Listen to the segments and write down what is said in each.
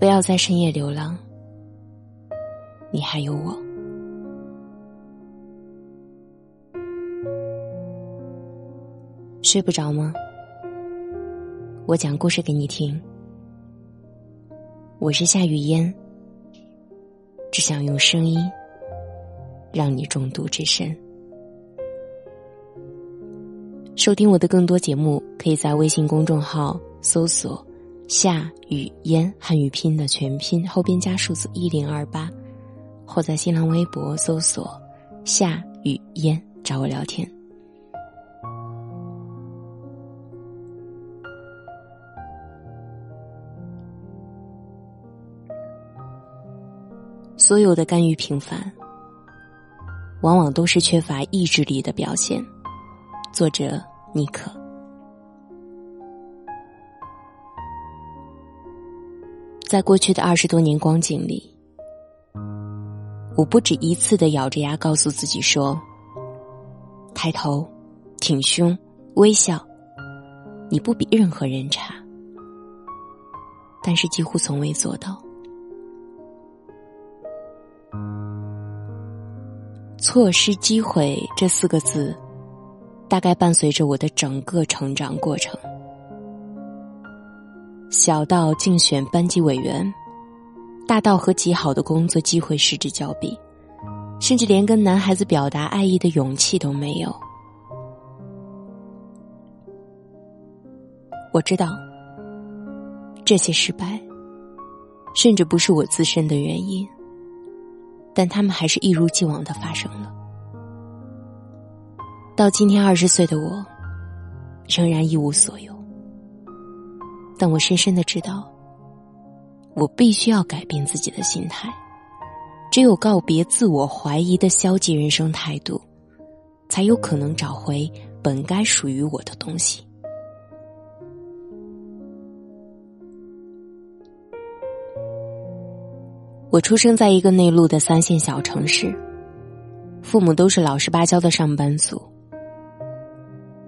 不要在深夜流浪，你还有我。睡不着吗？我讲故事给你听。我是夏雨嫣，只想用声音让你中毒至深。收听我的更多节目，可以在微信公众号搜索。夏雨嫣汉语拼音的全拼后边加数字一零二八，或在新浪微博搜索夏雨嫣找我聊天。所有的甘于平凡，往往都是缺乏意志力的表现。作者：尼克。在过去的二十多年光景里，我不止一次的咬着牙告诉自己说：“抬头，挺胸，微笑，你不比任何人差。”但是几乎从未做到。错失机会这四个字，大概伴随着我的整个成长过程。小到竞选班级委员，大到和极好的工作机会失之交臂，甚至连跟男孩子表达爱意的勇气都没有。我知道，这些失败，甚至不是我自身的原因，但他们还是一如既往的发生了。到今天二十岁的我，仍然一无所有。但我深深的知道，我必须要改变自己的心态。只有告别自我怀疑的消极人生态度，才有可能找回本该属于我的东西。我出生在一个内陆的三线小城市，父母都是老实巴交的上班族，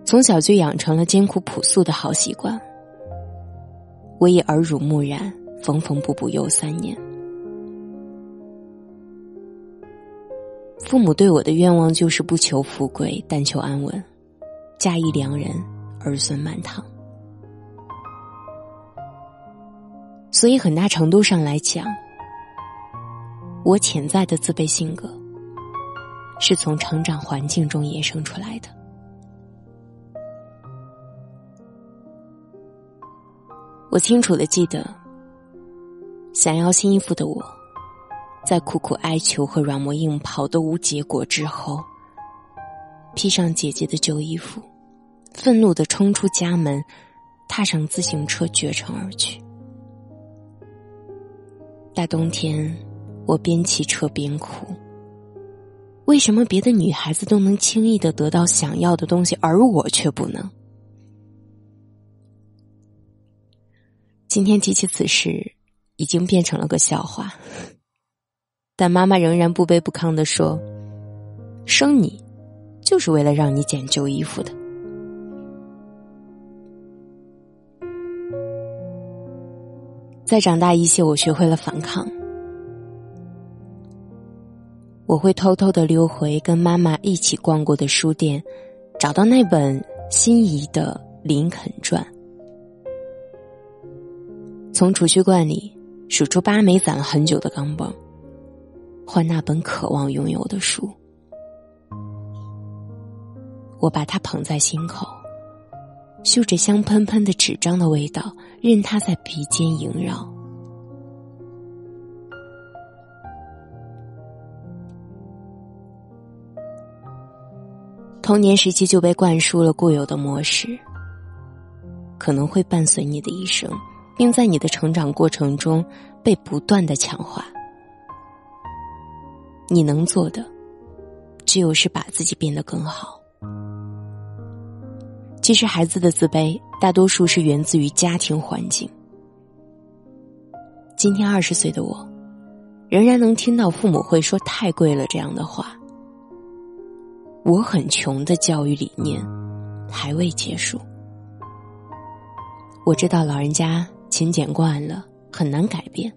从小就养成了艰苦朴素的好习惯。我已耳濡目染，缝缝补补又三年。父母对我的愿望就是不求富贵，但求安稳，嫁一良人，儿孙满堂。所以，很大程度上来讲，我潜在的自卑性格，是从成长环境中衍生出来的。我清楚的记得，想要新衣服的我，在苦苦哀求和软磨硬泡都无结果之后，披上姐姐的旧衣服，愤怒的冲出家门，踏上自行车绝尘而去。大冬天，我边骑车边哭。为什么别的女孩子都能轻易的得到想要的东西，而我却不能？今天提起此事，已经变成了个笑话。但妈妈仍然不卑不亢的说：“生你，就是为了让你捡旧衣服的。”再长大一些，我学会了反抗。我会偷偷的溜回跟妈妈一起逛过的书店，找到那本心仪的《林肯传》。从储蓄罐里数出八枚攒了很久的钢镚，换那本渴望拥有的书。我把它捧在心口，嗅着香喷喷的纸张的味道，任它在鼻尖萦绕。童年时期就被灌输了固有的模式，可能会伴随你的一生。并在你的成长过程中被不断的强化。你能做的，只有是把自己变得更好。其实，孩子的自卑大多数是源自于家庭环境。今天二十岁的我，仍然能听到父母会说“太贵了”这样的话。我很穷的教育理念还未结束。我知道老人家。勤俭惯了，很难改变。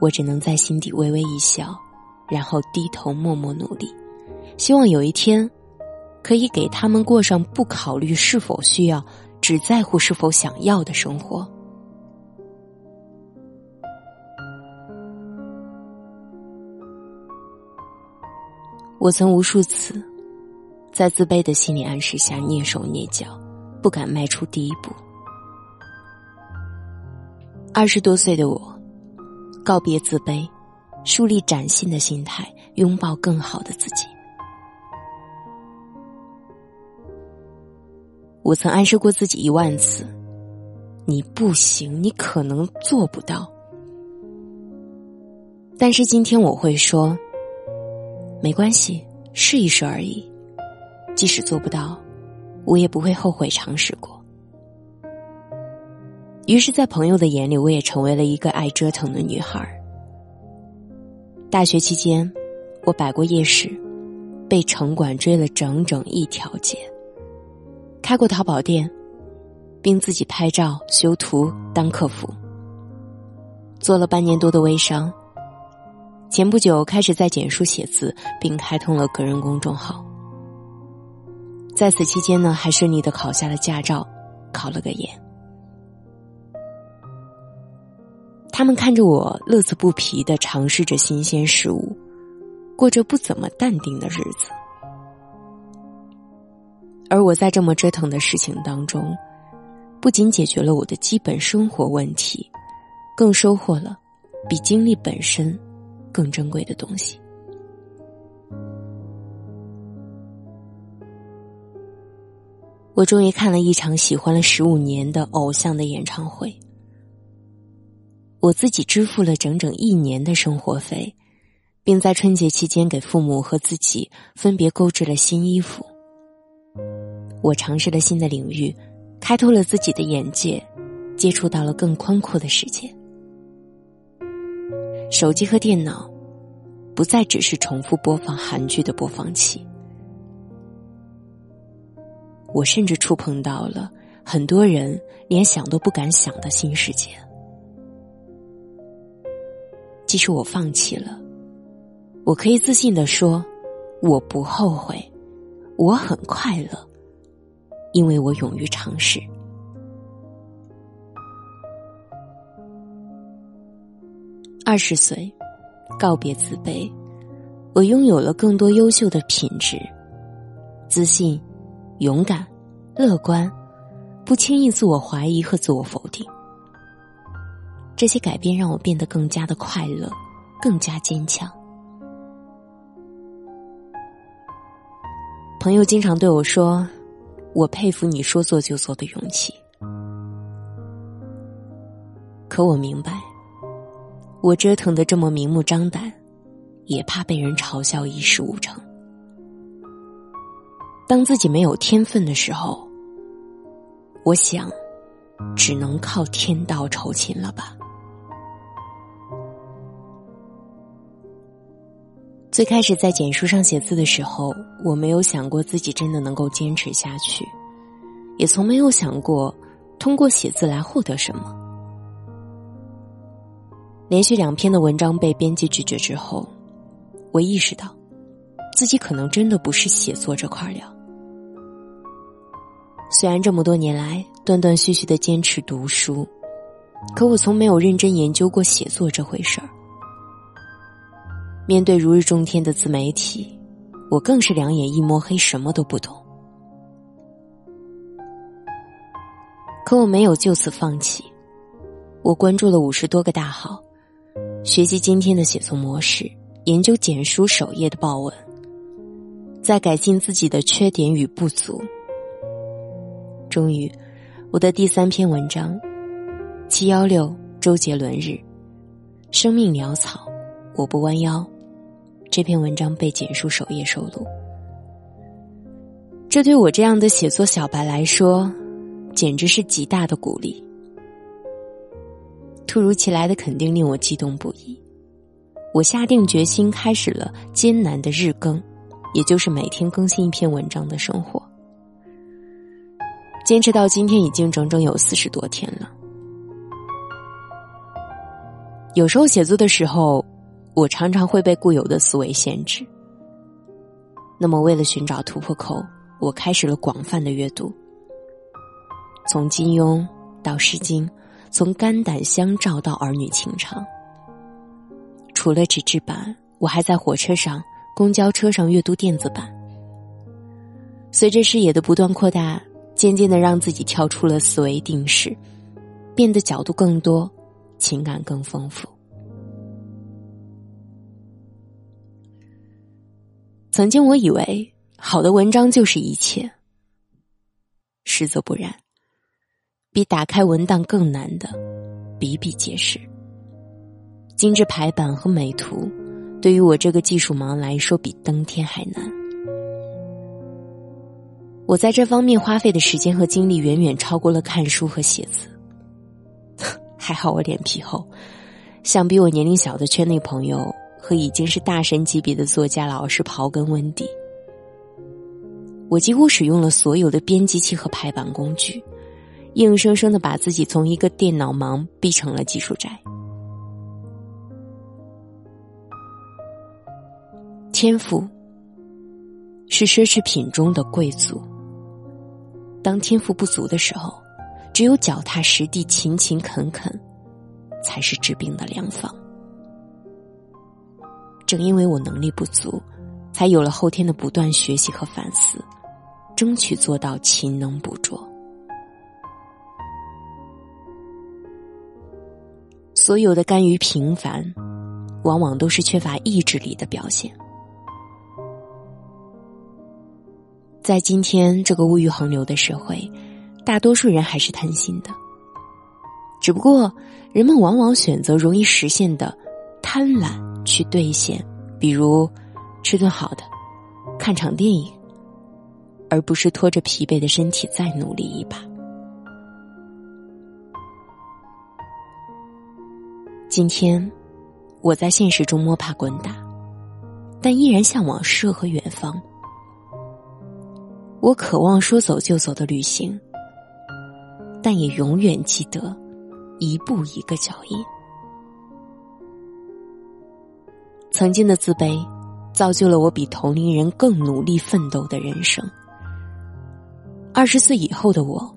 我只能在心底微微一笑，然后低头默默努力，希望有一天，可以给他们过上不考虑是否需要，只在乎是否想要的生活。我曾无数次，在自卑的心理暗示下蹑手蹑脚，不敢迈出第一步。二十多岁的我，告别自卑，树立崭新的心态，拥抱更好的自己。我曾暗示过自己一万次：“你不行，你可能做不到。”但是今天我会说。没关系，试一试而已。即使做不到，我也不会后悔尝试过。于是，在朋友的眼里，我也成为了一个爱折腾的女孩。大学期间，我摆过夜市，被城管追了整整一条街；开过淘宝店，并自己拍照、修图、当客服；做了半年多的微商。前不久开始在简书写字，并开通了个人公众号。在此期间呢，还顺利的考下了驾照，考了个研。他们看着我乐此不疲的尝试着新鲜事物，过着不怎么淡定的日子。而我在这么折腾的事情当中，不仅解决了我的基本生活问题，更收获了比经历本身。更珍贵的东西。我终于看了一场喜欢了十五年的偶像的演唱会，我自己支付了整整一年的生活费，并在春节期间给父母和自己分别购置了新衣服。我尝试了新的领域，开拓了自己的眼界，接触到了更宽阔的世界。手机和电脑，不再只是重复播放韩剧的播放器。我甚至触碰到了很多人连想都不敢想的新世界。即使我放弃了，我可以自信的说，我不后悔，我很快乐，因为我勇于尝试。二十岁，告别自卑，我拥有了更多优秀的品质：自信、勇敢、乐观，不轻易自我怀疑和自我否定。这些改变让我变得更加的快乐，更加坚强。朋友经常对我说：“我佩服你说做就做的勇气。”可我明白。我折腾的这么明目张胆，也怕被人嘲笑一事无成。当自己没有天分的时候，我想，只能靠天道酬勤了吧。最开始在简书上写字的时候，我没有想过自己真的能够坚持下去，也从没有想过通过写字来获得什么。连续两篇的文章被编辑拒绝之后，我意识到，自己可能真的不是写作这块料。虽然这么多年来断断续续的坚持读书，可我从没有认真研究过写作这回事儿。面对如日中天的自媒体，我更是两眼一摸黑，什么都不懂。可我没有就此放弃，我关注了五十多个大号。学习今天的写作模式，研究简书首页的报文，在改进自己的缺点与不足。终于，我的第三篇文章《七幺六周杰伦日》，生命潦草，我不弯腰。这篇文章被简书首页收录，这对我这样的写作小白来说，简直是极大的鼓励。突如其来的肯定令我激动不已，我下定决心开始了艰难的日更，也就是每天更新一篇文章的生活。坚持到今天已经整整有四十多天了。有时候写作的时候，我常常会被固有的思维限制。那么，为了寻找突破口，我开始了广泛的阅读，从金庸到《诗经》，从肝胆相照到儿女情长。除了纸质版，我还在火车上、公交车上阅读电子版。随着视野的不断扩大，渐渐的让自己跳出了思维定式，变得角度更多，情感更丰富。曾经我以为好的文章就是一切，实则不然。比打开文档更难的，比比皆是。精致排版和美图，对于我这个技术盲来说，比登天还难。我在这方面花费的时间和精力，远远超过了看书和写字。还好我脸皮厚，相比我年龄小的圈内朋友。和已经是大神级别的作家老师刨根问底，我几乎使用了所有的编辑器和排版工具，硬生生的把自己从一个电脑盲逼成了技术宅。天赋是奢侈品中的贵族。当天赋不足的时候，只有脚踏实地、勤勤恳恳，才是治病的良方。正因为我能力不足，才有了后天的不断学习和反思，争取做到勤能补拙。所有的甘于平凡，往往都是缺乏意志力的表现。在今天这个物欲横流的社会，大多数人还是贪心的，只不过人们往往选择容易实现的贪婪。去兑现，比如吃顿好的，看场电影，而不是拖着疲惫的身体再努力一把。今天，我在现实中摸爬滚打，但依然向往诗和远方。我渴望说走就走的旅行，但也永远记得一步一个脚印。曾经的自卑，造就了我比同龄人更努力奋斗的人生。二十岁以后的我，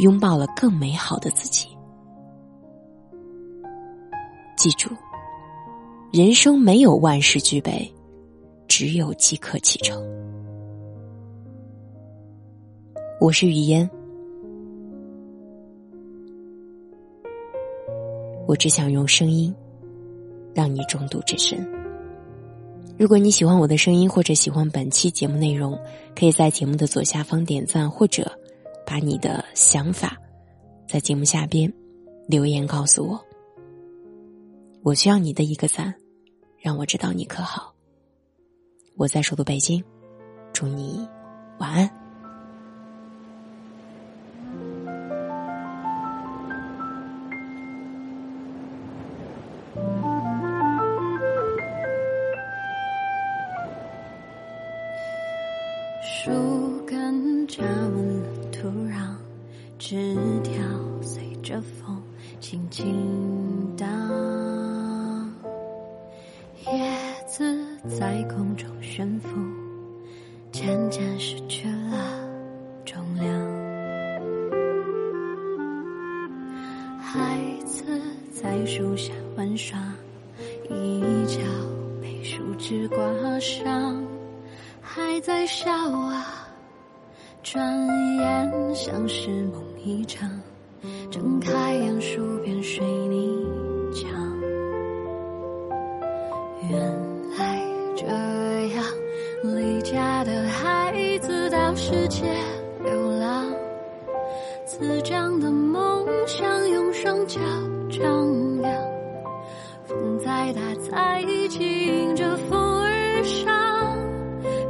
拥抱了更美好的自己。记住，人生没有万事俱备，只有即刻启程。我是雨嫣，我只想用声音，让你中毒至深。如果你喜欢我的声音，或者喜欢本期节目内容，可以在节目的左下方点赞，或者把你的想法在节目下边留言告诉我。我需要你的一个赞，让我知道你可好。我在首都北京，祝你晚安。在空中悬浮，渐渐失去了重量。孩子在树下玩耍，一角被树枝刮伤。还在笑啊，转眼像是梦一场。睁开眼，数遍水泥离家的孩子到世界流浪，滋长的梦想用双脚丈量。风再大，再紧着风而上。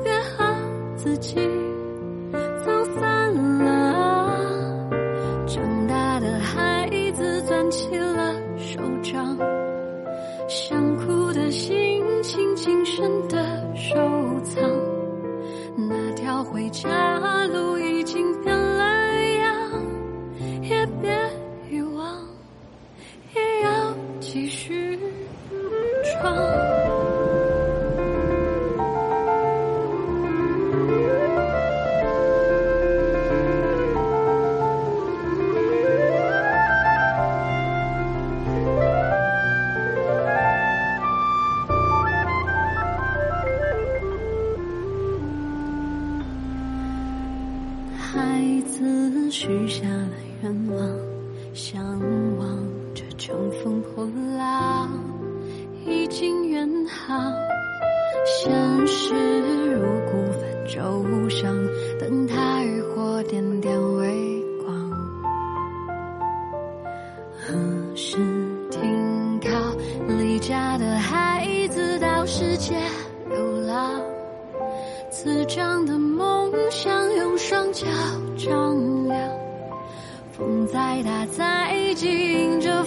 约好自己向往着乘风破浪已经远航。现实如孤帆舟上灯塔渔火点点微光。何时停靠？离家的孩子到世界流浪。此张的梦想用双脚丈量风再大再紧着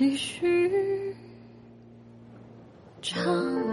继续唱